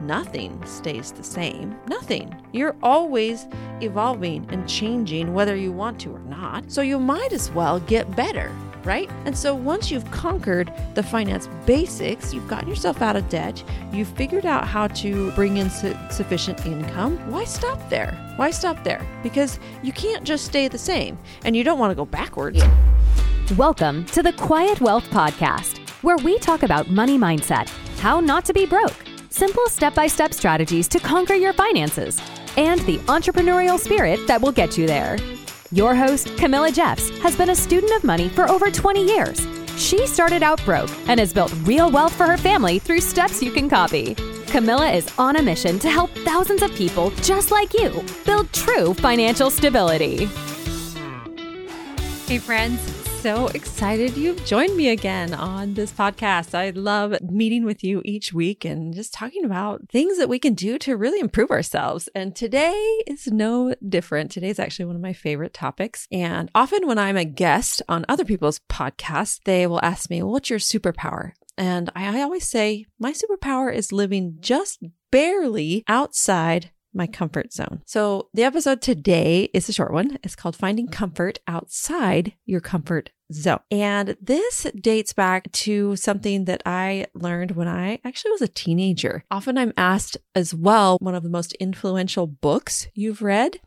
nothing stays the same. Nothing. You're always evolving and changing whether you want to or not. So you might as well get better right? And so once you've conquered the finance basics, you've gotten yourself out of debt, you've figured out how to bring in su- sufficient income, why stop there? Why stop there? Because you can't just stay the same and you don't want to go backwards. Welcome to the Quiet Wealth Podcast, where we talk about money mindset, how not to be broke, simple step by step strategies to conquer your finances, and the entrepreneurial spirit that will get you there. Your host, Camilla Jeffs, has been a student of money for over 20 years. She started out broke and has built real wealth for her family through steps you can copy. Camilla is on a mission to help thousands of people just like you build true financial stability. Hey, friends so excited you've joined me again on this podcast. I love meeting with you each week and just talking about things that we can do to really improve ourselves. And today is no different. Today is actually one of my favorite topics. And often when I'm a guest on other people's podcasts, they will ask me, well, what's your superpower? And I always say, my superpower is living just barely outside my comfort zone. So the episode today is a short one. It's called Finding Comfort Outside Your Comfort Zone. And this dates back to something that I learned when I actually was a teenager. Often I'm asked as well, one of the most influential books you've read.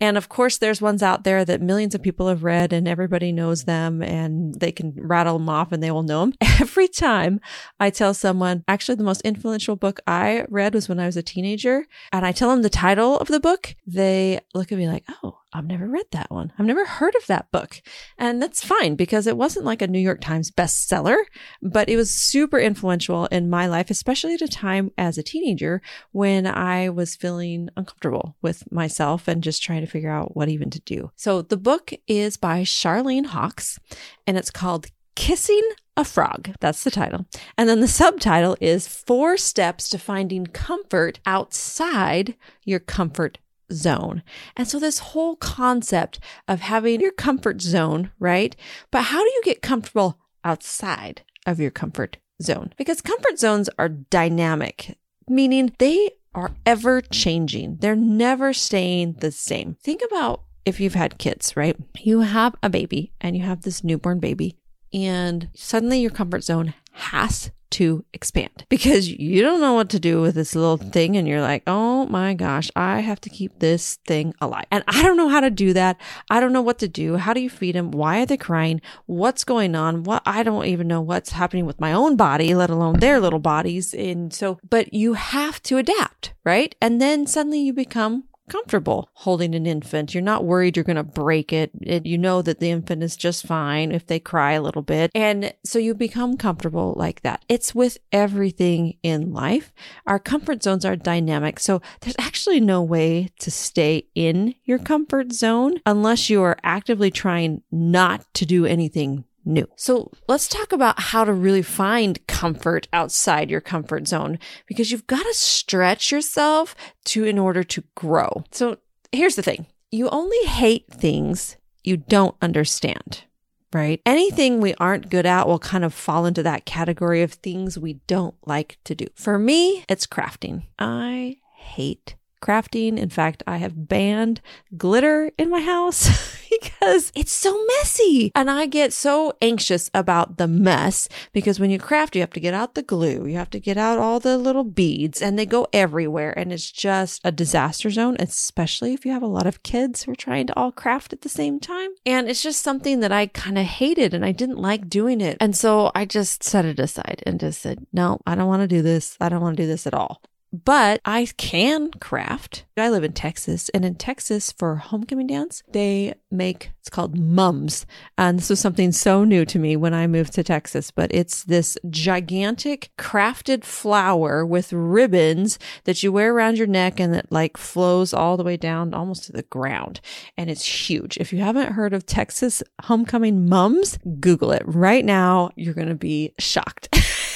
And of course, there's ones out there that millions of people have read and everybody knows them and they can rattle them off and they will know them. Every time I tell someone, actually, the most influential book I read was when I was a teenager, and I tell them the title of the book, they look at me like, oh, I've never read that one. I've never heard of that book. And that's fine because it wasn't like a New York Times bestseller, but it was super influential in my life, especially at a time as a teenager when I was feeling uncomfortable with myself and just trying to figure out what even to do. So the book is by Sharlene Hawkes and it's called Kissing a Frog. That's the title. And then the subtitle is Four Steps to Finding Comfort Outside Your Comfort Zone. And so, this whole concept of having your comfort zone, right? But how do you get comfortable outside of your comfort zone? Because comfort zones are dynamic, meaning they are ever changing. They're never staying the same. Think about if you've had kids, right? You have a baby and you have this newborn baby, and suddenly your comfort zone has to expand because you don't know what to do with this little thing. And you're like, oh my gosh, I have to keep this thing alive. And I don't know how to do that. I don't know what to do. How do you feed them? Why are they crying? What's going on? What I don't even know what's happening with my own body, let alone their little bodies. And so, but you have to adapt, right? And then suddenly you become comfortable holding an infant. You're not worried you're going to break it. it. You know that the infant is just fine if they cry a little bit. And so you become comfortable like that. It's with everything in life. Our comfort zones are dynamic. So there's actually no way to stay in your comfort zone unless you are actively trying not to do anything new. So let's talk about how to really find comfort outside your comfort zone because you've got to stretch yourself to in order to grow. So here's the thing. You only hate things you don't understand right? Anything we aren't good at will kind of fall into that category of things we don't like to do. For me, it's crafting. I hate crafting. In fact, I have banned glitter in my house because it's so messy. And I get so anxious about the mess because when you craft, you have to get out the glue, you have to get out all the little beads, and they go everywhere. And it's just a disaster zone, especially if you have a lot of kids who are trying to all craft at the same time. And it's just something that I kind of hated and I didn't like doing it. And so I just set it aside and just said, no, I don't want to do this. I don't want to do this at all but I can craft. I live in Texas, and in Texas for homecoming dance, they make it's called mums. And this was something so new to me when I moved to Texas, but it's this gigantic crafted flower with ribbons that you wear around your neck and that like flows all the way down almost to the ground. And it's huge. If you haven't heard of Texas homecoming mums, Google it right now. You're going to be shocked.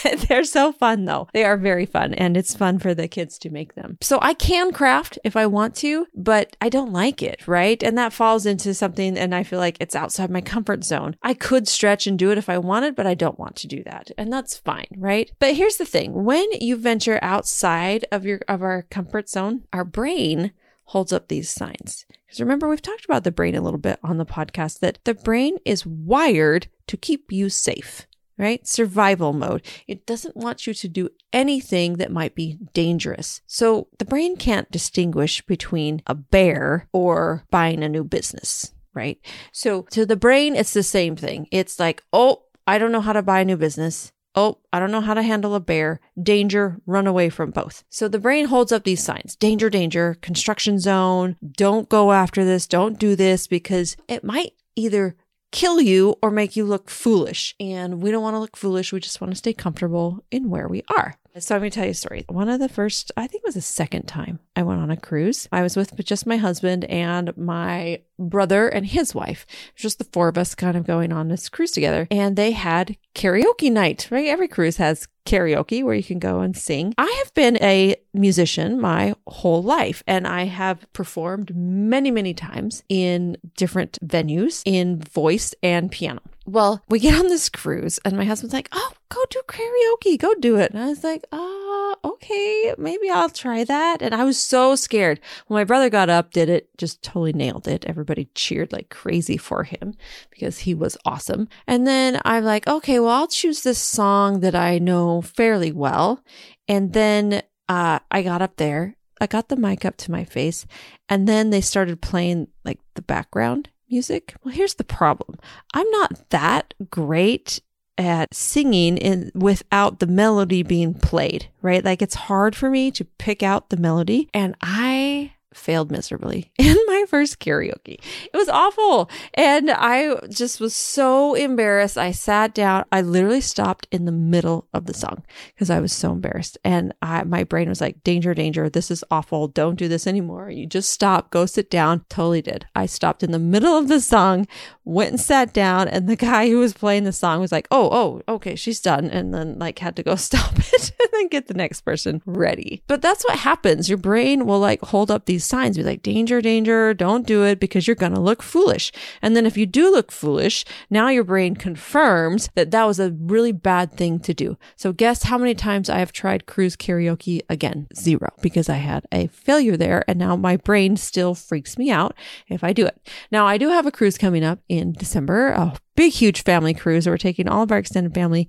They're so fun though. They are very fun and it's fun for the kids to make them. So I can craft if I want to, but I don't like it, right? And that falls into something and I feel like it's outside my comfort zone. I could stretch and do it if I wanted, but I don't want to do that. And that's fine, right? But here's the thing. When you venture outside of your of our comfort zone, our brain holds up these signs. Because remember, we've talked about the brain a little bit on the podcast that the brain is wired to keep you safe right? Survival mode. It doesn't want you to do anything that might be dangerous. So the brain can't distinguish between a bear or buying a new business, right? So to the brain, it's the same thing. It's like, oh, I don't know how to buy a new business. Oh, I don't know how to handle a bear. Danger, run away from both. So the brain holds up these signs danger, danger, construction zone. Don't go after this. Don't do this because it might either kill you or make you look foolish. And we don't want to look foolish. We just want to stay comfortable in where we are. So let me tell you a story. One of the first, I think it was the second time I went on a cruise. I was with just my husband and my brother and his wife. Just the four of us kind of going on this cruise together. And they had karaoke night, right? Every cruise has karaoke where you can go and sing. I have been a musician my whole life and I have performed many, many times in different venues in voice and piano. Well, we get on this cruise and my husband's like, Oh, go do karaoke, go do it. And I was like, Ah, okay, maybe I'll try that. And I was so scared. When my brother got up, did it, just totally nailed it. Everybody cheered like crazy for him because he was awesome. And then I'm like, okay, well, I'll choose this song that I know fairly well. And then uh, I got up there, I got the mic up to my face, and then they started playing like the background music. Well, here's the problem I'm not that great at singing in without the melody being played, right? Like it's hard for me to pick out the melody and I failed miserably in my first karaoke. It was awful. And I just was so embarrassed. I sat down. I literally stopped in the middle of the song because I was so embarrassed. And I, my brain was like, danger, danger. This is awful. Don't do this anymore. You just stop, go sit down. Totally did. I stopped in the middle of the song, went and sat down. And the guy who was playing the song was like, oh, oh, okay, she's done. And then like had to go stop it and then get the next person ready. But that's what happens. Your brain will like hold up these these signs, be like, danger, danger, don't do it because you're going to look foolish. And then if you do look foolish, now your brain confirms that that was a really bad thing to do. So guess how many times I have tried cruise karaoke again? Zero, because I had a failure there. And now my brain still freaks me out if I do it. Now I do have a cruise coming up in December, a big, huge family cruise. We're taking all of our extended family.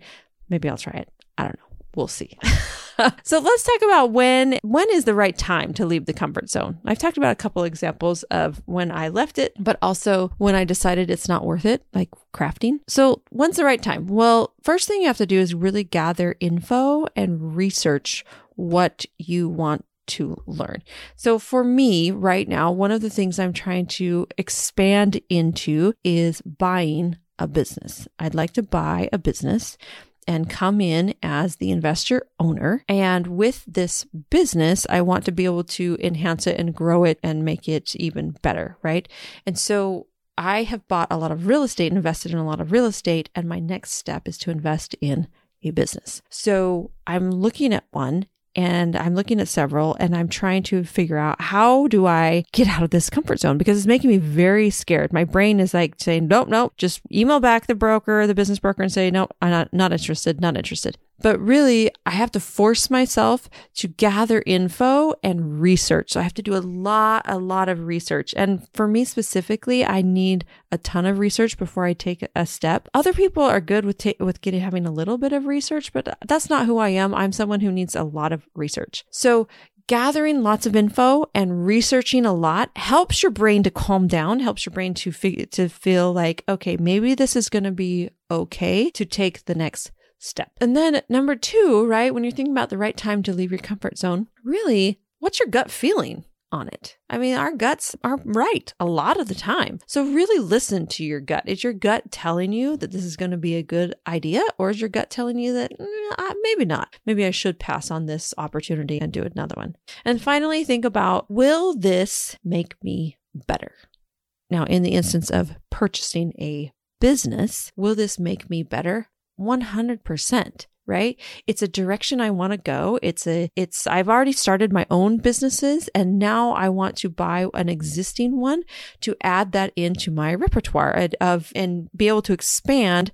Maybe I'll try it. I don't know. We'll see. so let's talk about when when is the right time to leave the comfort zone. I've talked about a couple examples of when I left it, but also when I decided it's not worth it, like crafting. So when's the right time? Well, first thing you have to do is really gather info and research what you want to learn. So for me right now, one of the things I'm trying to expand into is buying a business. I'd like to buy a business and come in as the investor owner. And with this business, I want to be able to enhance it and grow it and make it even better, right? And so I have bought a lot of real estate, invested in a lot of real estate, and my next step is to invest in a business. So I'm looking at one and I'm looking at several and I'm trying to figure out how do I get out of this comfort zone because it's making me very scared. My brain is like saying, nope, nope, just email back the broker, the business broker and say, no, I'm not, not interested, not interested. But really, I have to force myself to gather info and research. So I have to do a lot, a lot of research. And for me specifically, I need a ton of research before I take a step. Other people are good with ta- with getting having a little bit of research, but that's not who I am. I'm someone who needs a lot of research. So gathering lots of info and researching a lot helps your brain to calm down, helps your brain to to feel like, okay, maybe this is going to be okay to take the next step. And then number two, right, when you're thinking about the right time to leave your comfort zone, really, what's your gut feeling? on it. I mean, our guts are right a lot of the time. So really listen to your gut. Is your gut telling you that this is going to be a good idea or is your gut telling you that mm, maybe not? Maybe I should pass on this opportunity and do another one. And finally, think about will this make me better? Now, in the instance of purchasing a business, will this make me better? 100%. right? It's a direction I want to go. It's a, it's, I've already started my own businesses and now I want to buy an existing one to add that into my repertoire of, and be able to expand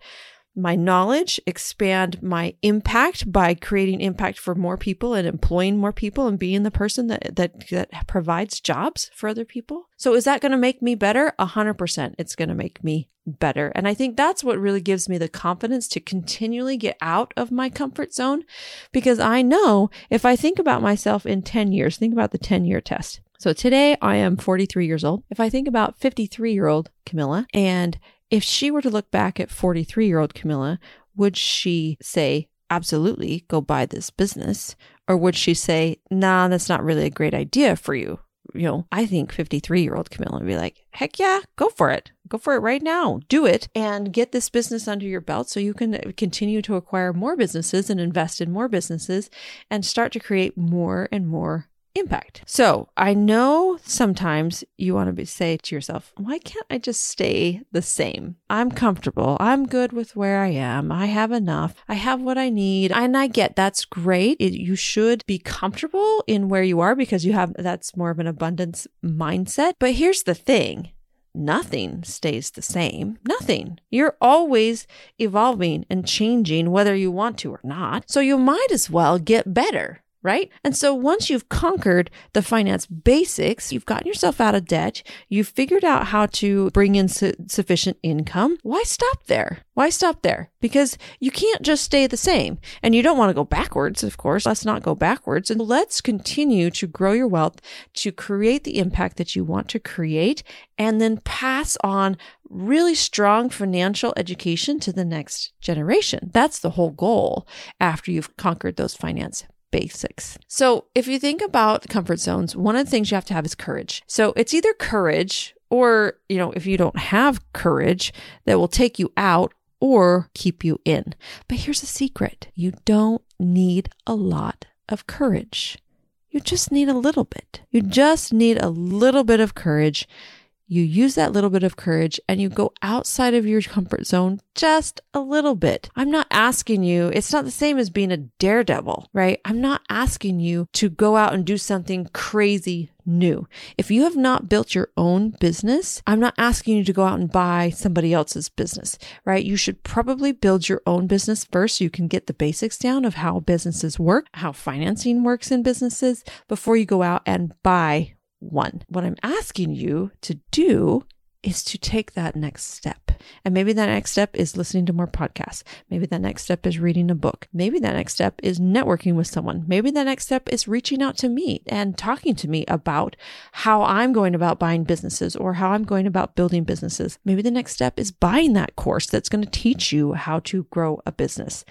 my knowledge, expand my impact by creating impact for more people and employing more people and being the person that that, that provides jobs for other people. So is that going to make me better? A hundred percent. It's going to make me better. And I think that's what really gives me the confidence to continually get out of my comfort zone because I know if I think about myself in 10 years, think about the 10 year test. So today I am 43 years old. If I think about 53 year old Camilla and if she were to look back at 43 year old Camilla, would she say, absolutely, go buy this business? Or would she say, nah, that's not really a great idea for you? You know, I think 53 year old Camilla would be like, heck yeah, go for it. Go for it right now. Do it and get this business under your belt so you can continue to acquire more businesses and invest in more businesses and start to create more and more impact. So I know sometimes you want to be, say to yourself, why can't I just stay the same? I'm comfortable. I'm good with where I am. I have enough. I have what I need. And I get that's great. It, you should be comfortable in where you are because you have that's more of an abundance mindset. But here's the thing nothing stays the same. Nothing. You're always evolving and changing whether you want to or not. So you might as well get better right? And so once you've conquered the finance basics, you've gotten yourself out of debt, you've figured out how to bring in su- sufficient income, why stop there? Why stop there? Because you can't just stay the same. And you don't want to go backwards, of course. Let's not go backwards. And let's continue to grow your wealth, to create the impact that you want to create, and then pass on really strong financial education to the next generation. That's the whole goal after you've conquered those finance basics. So if you think about comfort zones, one of the things you have to have is courage. So it's either courage or, you know, if you don't have courage that will take you out or keep you in. But here's a secret. You don't need a lot of courage. You just need a little bit. You just need a little bit of courage you use that little bit of courage and you go outside of your comfort zone just a little bit. I'm not asking you, it's not the same as being a daredevil, right? I'm not asking you to go out and do something crazy new. If you have not built your own business, I'm not asking you to go out and buy somebody else's business, right? You should probably build your own business first so you can get the basics down of how businesses work, how financing works in businesses before you go out and buy one. What I'm asking you to do is to take that next step. And maybe that next step is listening to more podcasts. Maybe that next step is reading a book. Maybe that next step is networking with someone. Maybe that next step is reaching out to me and talking to me about how I'm going about buying businesses or how I'm going about building businesses. Maybe the next step is buying that course that's going to teach you how to grow a business.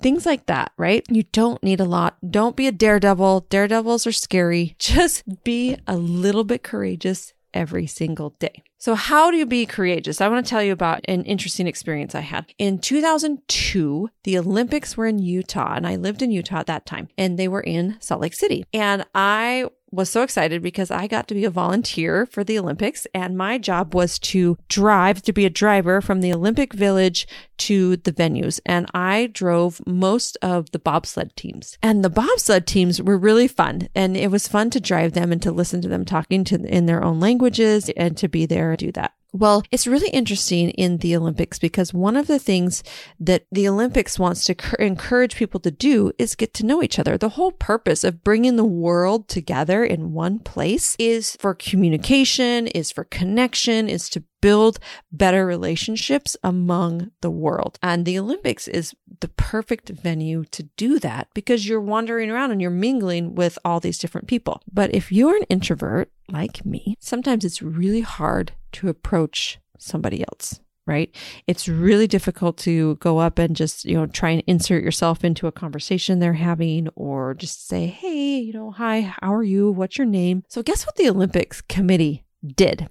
Things like that, right? You don't need a lot. Don't be a daredevil. Daredevils are scary. Just be a little bit courageous every single day. So, how do you be courageous? I want to tell you about an interesting experience I had. In 2002, the Olympics were in Utah, and I lived in Utah at that time, and they were in Salt Lake City. And I was so excited because I got to be a volunteer for the Olympics and my job was to drive to be a driver from the Olympic Village to the venues. And I drove most of the bobsled teams and the bobsled teams were really fun. And it was fun to drive them and to listen to them talking to in their own languages and to be there and do that. Well, it's really interesting in the Olympics because one of the things that the Olympics wants to encourage people to do is get to know each other. The whole purpose of bringing the world together in one place is for communication, is for connection, is to build better relationships among the world. And the Olympics is the perfect venue to do that because you're wandering around and you're mingling with all these different people. But if you're an introvert like me, sometimes it's really hard to approach somebody else right? It's really difficult to go up and just, you know, try and insert yourself into a conversation they're having or just say, hey, you know, hi, how are you? What's your name? So, guess what the Olympics committee did?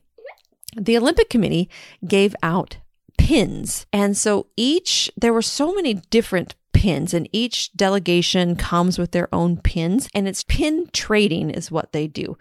the Olympic Committee gave out pins. And so each, there were so many different pins and each delegation comes with their own pins and it's pin trading is what they do.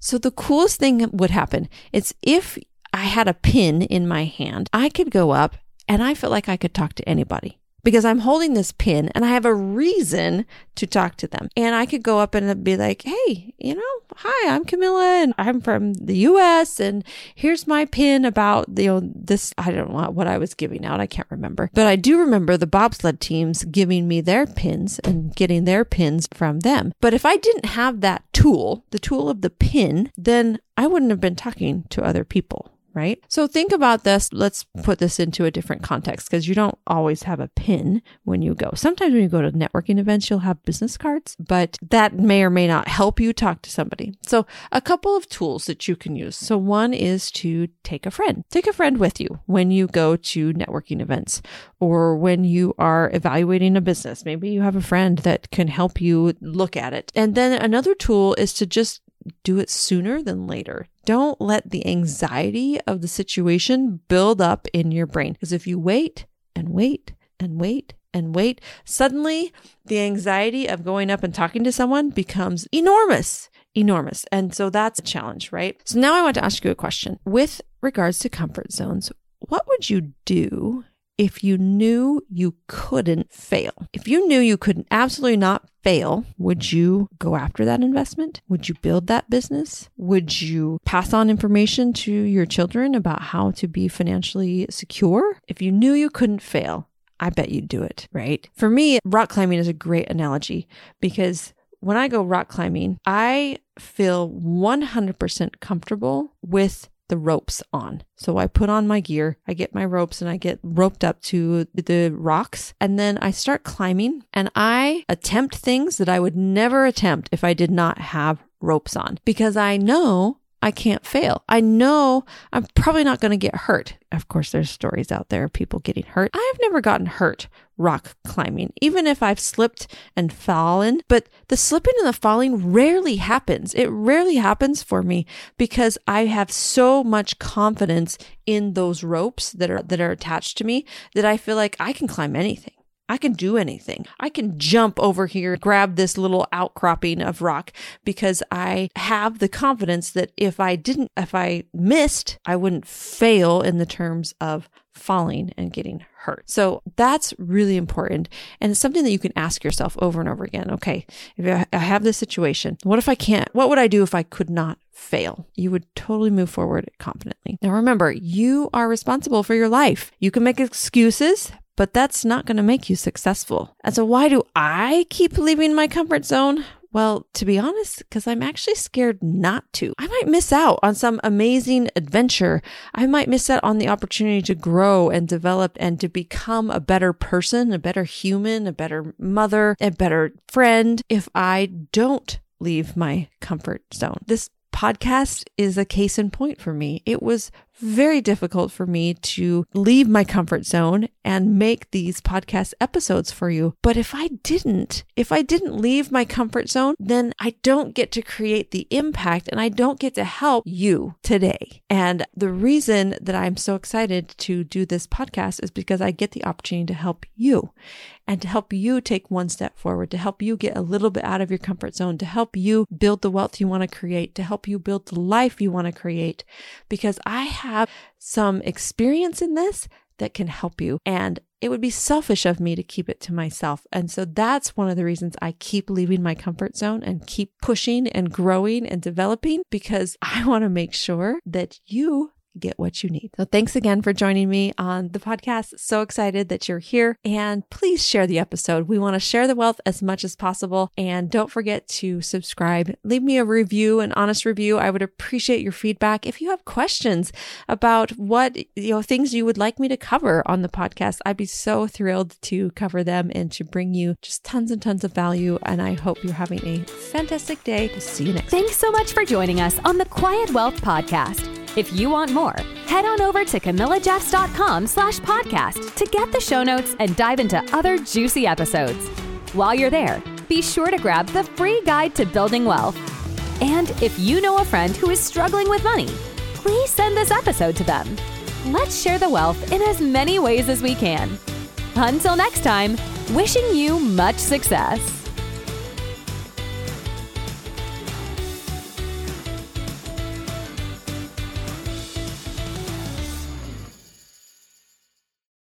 So the coolest thing would happen. Is if I had a pin in my hand, I could go up and I felt like I could talk to anybody because I'm holding this pin and I have a reason to talk to them. And I could go up and be like, hey, you know, hi, I'm Camilla and I'm from the US and here's my pin about you know this I don't know what I was giving out. I can't remember. But I do remember the bobsled teams giving me their pins and getting their pins from them. But if I didn't have that tool, the tool of the pin, then I wouldn't have been talking to other people right? So think about this. Let's put this into a different context because you don't always have a pin when you go. Sometimes when you go to networking events, you'll have business cards, but that may or may not help you talk to somebody. So a couple of tools that you can use. So one is to take a friend. Take a friend with you when you go to networking events or when you are evaluating a business. Maybe you have a friend that can help you look at it. And then another tool is to just do it sooner than later. Don't let the anxiety of the situation build up in your brain. Because if you wait and wait and wait and wait, suddenly the anxiety of going up and talking to someone becomes enormous, enormous. And so that's a challenge, right? So now I want to ask you a question with regards to comfort zones. What would you do if you knew you couldn't fail? If you knew you could absolutely not fail, would you go after that investment? Would you build that business? Would you pass on information to your children about how to be financially secure? If you knew you couldn't fail, I bet you'd do it, right? For me, rock climbing is a great analogy because when I go rock climbing, I feel 100% comfortable with the ropes on. So I put on my gear, I get my ropes and I get roped up to the rocks and then I start climbing and I attempt things that I would never attempt if I did not have ropes on because I know I can't fail. I know I'm probably not going to get hurt. Of course, there's stories out there of people getting hurt. I've never gotten hurt rock climbing, even if I've slipped and fallen. But the slipping and the falling rarely happens. It rarely happens for me because I have so much confidence in those ropes that are that are attached to me that I feel like I can climb anything. I can do anything. I can jump over here, grab this little outcropping of rock because I have the confidence that if I didn't, if I missed, I wouldn't fail in the terms of falling and getting hurt. So that's really important. And it's something that you can ask yourself over and over again. Okay, if I have this situation, what if I can't? What would I do if I could not fail? You would totally move forward confidently. Now remember, you are responsible for your life. You can make excuses, but that's not going to make you successful. And so, why do I keep leaving my comfort zone? Well, to be honest, because I'm actually scared not to. I might miss out on some amazing adventure. I might miss out on the opportunity to grow and develop and to become a better person, a better human, a better mother, a better friend if I don't leave my comfort zone. This podcast is a case in point for me. It was very difficult for me to leave my comfort zone and make these podcast episodes for you. But if I didn't, if I didn't leave my comfort zone, then I don't get to create the impact and I don't get to help you today. And the reason that I'm so excited to do this podcast is because I get the opportunity to help you and to help you take one step forward, to help you get a little bit out of your comfort zone, to help you build the wealth you want to create, to help you build the life you want to create. Because I have have some experience in this that can help you. And it would be selfish of me to keep it to myself. And so that's one of the reasons I keep leaving my comfort zone and keep pushing and growing and developing because I want to make sure that you get what you need. So thanks again for joining me on the podcast. So excited that you're here and please share the episode. We want to share the wealth as much as possible and don't forget to subscribe. Leave me a review, an honest review. I would appreciate your feedback. If you have questions about what, you know, things you would like me to cover on the podcast, I'd be so thrilled to cover them and to bring you just tons and tons of value. And I hope you're having a fantastic day. See you next. Thanks so much for joining us on the Quiet Wealth Podcast. If you want more, head on over to camillajeffs.com slash podcast to get the show notes and dive into other juicy episodes. While you're there, be sure to grab the free guide to building wealth. And if you know a friend who is struggling with money, please send this episode to them. Let's share the wealth in as many ways as we can. Until next time, wishing you much success.